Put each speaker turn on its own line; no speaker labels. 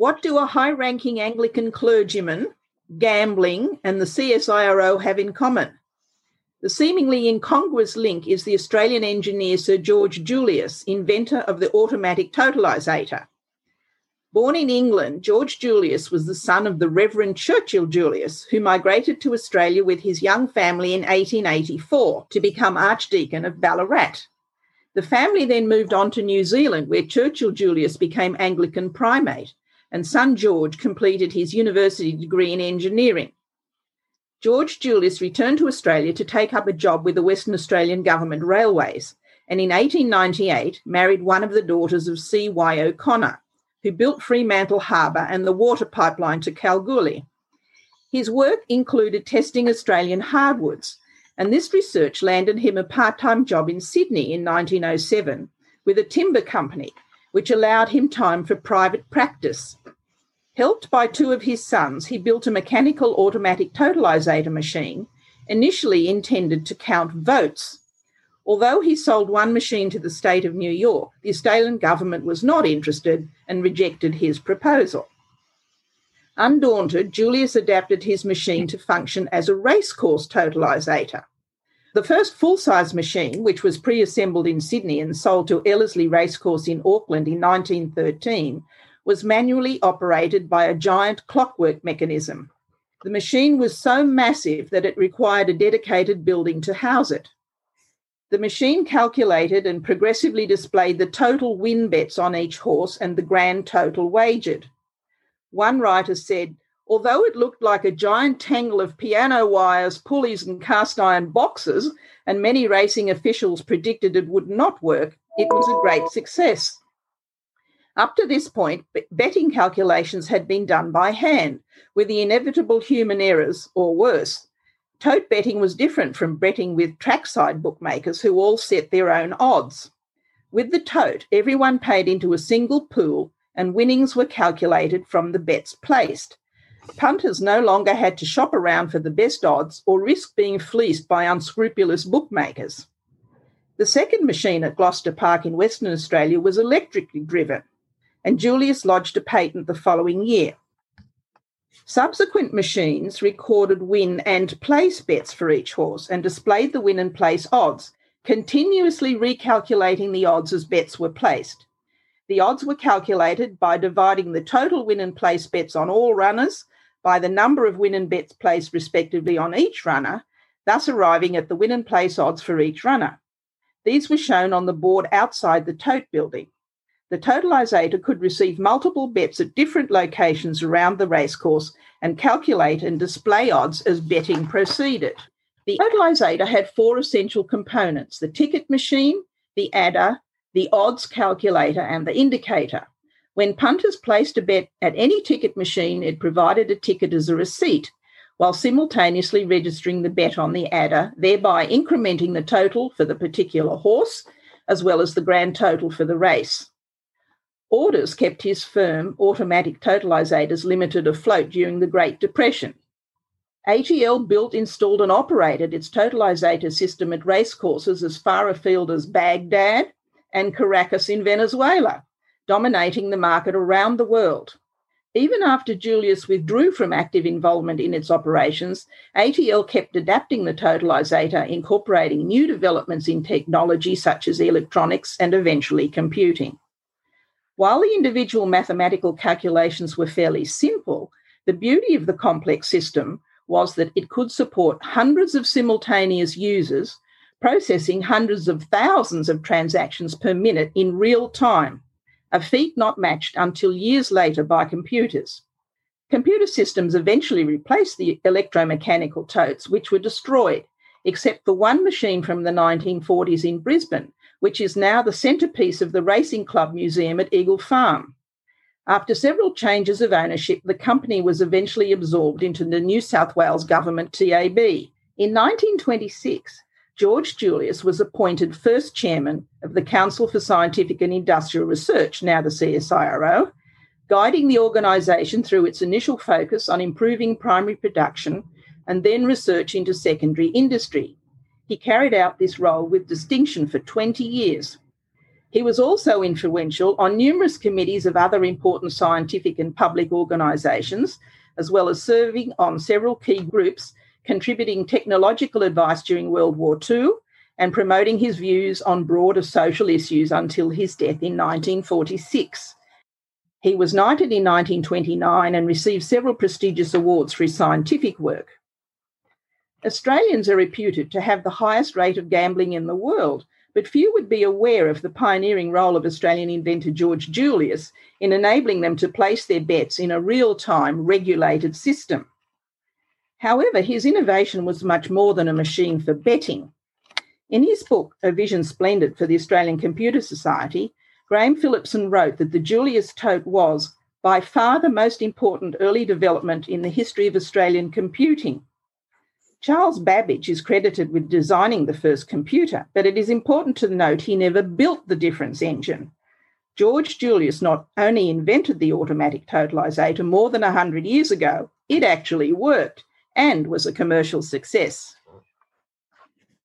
What do a high ranking Anglican clergyman, gambling, and the CSIRO have in common? The seemingly incongruous link is the Australian engineer Sir George Julius, inventor of the automatic totalisator. Born in England, George Julius was the son of the Reverend Churchill Julius, who migrated to Australia with his young family in 1884 to become Archdeacon of Ballarat. The family then moved on to New Zealand, where Churchill Julius became Anglican primate, and son George completed his university degree in engineering. George Julius returned to Australia to take up a job with the Western Australian Government Railways, and in 1898 married one of the daughters of C.Y. O'Connor, who built Fremantle Harbour and the water pipeline to Kalgoorlie. His work included testing Australian hardwoods, and this research landed him a part time job in Sydney in 1907 with a timber company, which allowed him time for private practice. Helped by two of his sons, he built a mechanical automatic totalisator machine, initially intended to count votes Although he sold one machine to the state of New York, the Australian government was not interested and rejected his proposal. Undaunted, Julius adapted his machine to function as a racecourse totalisator. The first full size machine, which was pre assembled in Sydney and sold to Ellerslie Racecourse in Auckland in 1913, was manually operated by a giant clockwork mechanism. The machine was so massive that it required a dedicated building to house it. The machine calculated and progressively displayed the total win bets on each horse and the grand total wagered. One writer said, although it looked like a giant tangle of piano wires, pulleys, and cast iron boxes, and many racing officials predicted it would not work, it was a great success. Up to this point, betting calculations had been done by hand, with the inevitable human errors, or worse. Tote betting was different from betting with trackside bookmakers who all set their own odds. With the tote, everyone paid into a single pool and winnings were calculated from the bets placed. Punters no longer had to shop around for the best odds or risk being fleeced by unscrupulous bookmakers. The second machine at Gloucester Park in Western Australia was electrically driven, and Julius lodged a patent the following year. Subsequent machines recorded win and place bets for each horse and displayed the win and place odds, continuously recalculating the odds as bets were placed. The odds were calculated by dividing the total win and place bets on all runners by the number of win and bets placed respectively on each runner, thus arriving at the win and place odds for each runner. These were shown on the board outside the tote building. The totalisator could receive multiple bets at different locations around the racecourse and calculate and display odds as betting proceeded. The totalisator had four essential components the ticket machine, the adder, the odds calculator, and the indicator. When punters placed a bet at any ticket machine, it provided a ticket as a receipt, while simultaneously registering the bet on the adder, thereby incrementing the total for the particular horse, as well as the grand total for the race. Orders kept his firm, Automatic Totalisators Limited, afloat during the Great Depression. ATL built, installed, and operated its totalisator system at racecourses as far afield as Baghdad and Caracas in Venezuela, dominating the market around the world. Even after Julius withdrew from active involvement in its operations, ATL kept adapting the totalisator, incorporating new developments in technology such as electronics and eventually computing. While the individual mathematical calculations were fairly simple, the beauty of the complex system was that it could support hundreds of simultaneous users processing hundreds of thousands of transactions per minute in real time, a feat not matched until years later by computers. Computer systems eventually replaced the electromechanical totes, which were destroyed, except for one machine from the 1940s in Brisbane, which is now the centrepiece of the Racing Club Museum at Eagle Farm. After several changes of ownership, the company was eventually absorbed into the New South Wales Government TAB. In 1926, George Julius was appointed first chairman of the Council for Scientific and Industrial Research, now the CSIRO, guiding the organisation through its initial focus on improving primary production and then research into secondary industry. He carried out this role with distinction for 20 years. He was also influential on numerous committees of other important scientific and public organisations, as well as serving on several key groups contributing technological advice during World War II and promoting his views on broader social issues until his death in 1946. He was knighted in 1929 and received several prestigious awards for his scientific work. Australians are reputed to have the highest rate of gambling in the world, but few would be aware of the pioneering role of Australian inventor George Julius in enabling them to place their bets in a real time regulated system. However, his innovation was much more than a machine for betting. In his book, A Vision Splendid for the Australian Computer Society, Graeme Philipson wrote that the Julius Tote was by far the most important early development in the history of Australian computing. Charles Babbage is credited with designing the first computer, but it is important to note he never built the difference engine. George Julius not only invented the automatic totalisator more than 100 years ago, it actually worked and was a commercial success.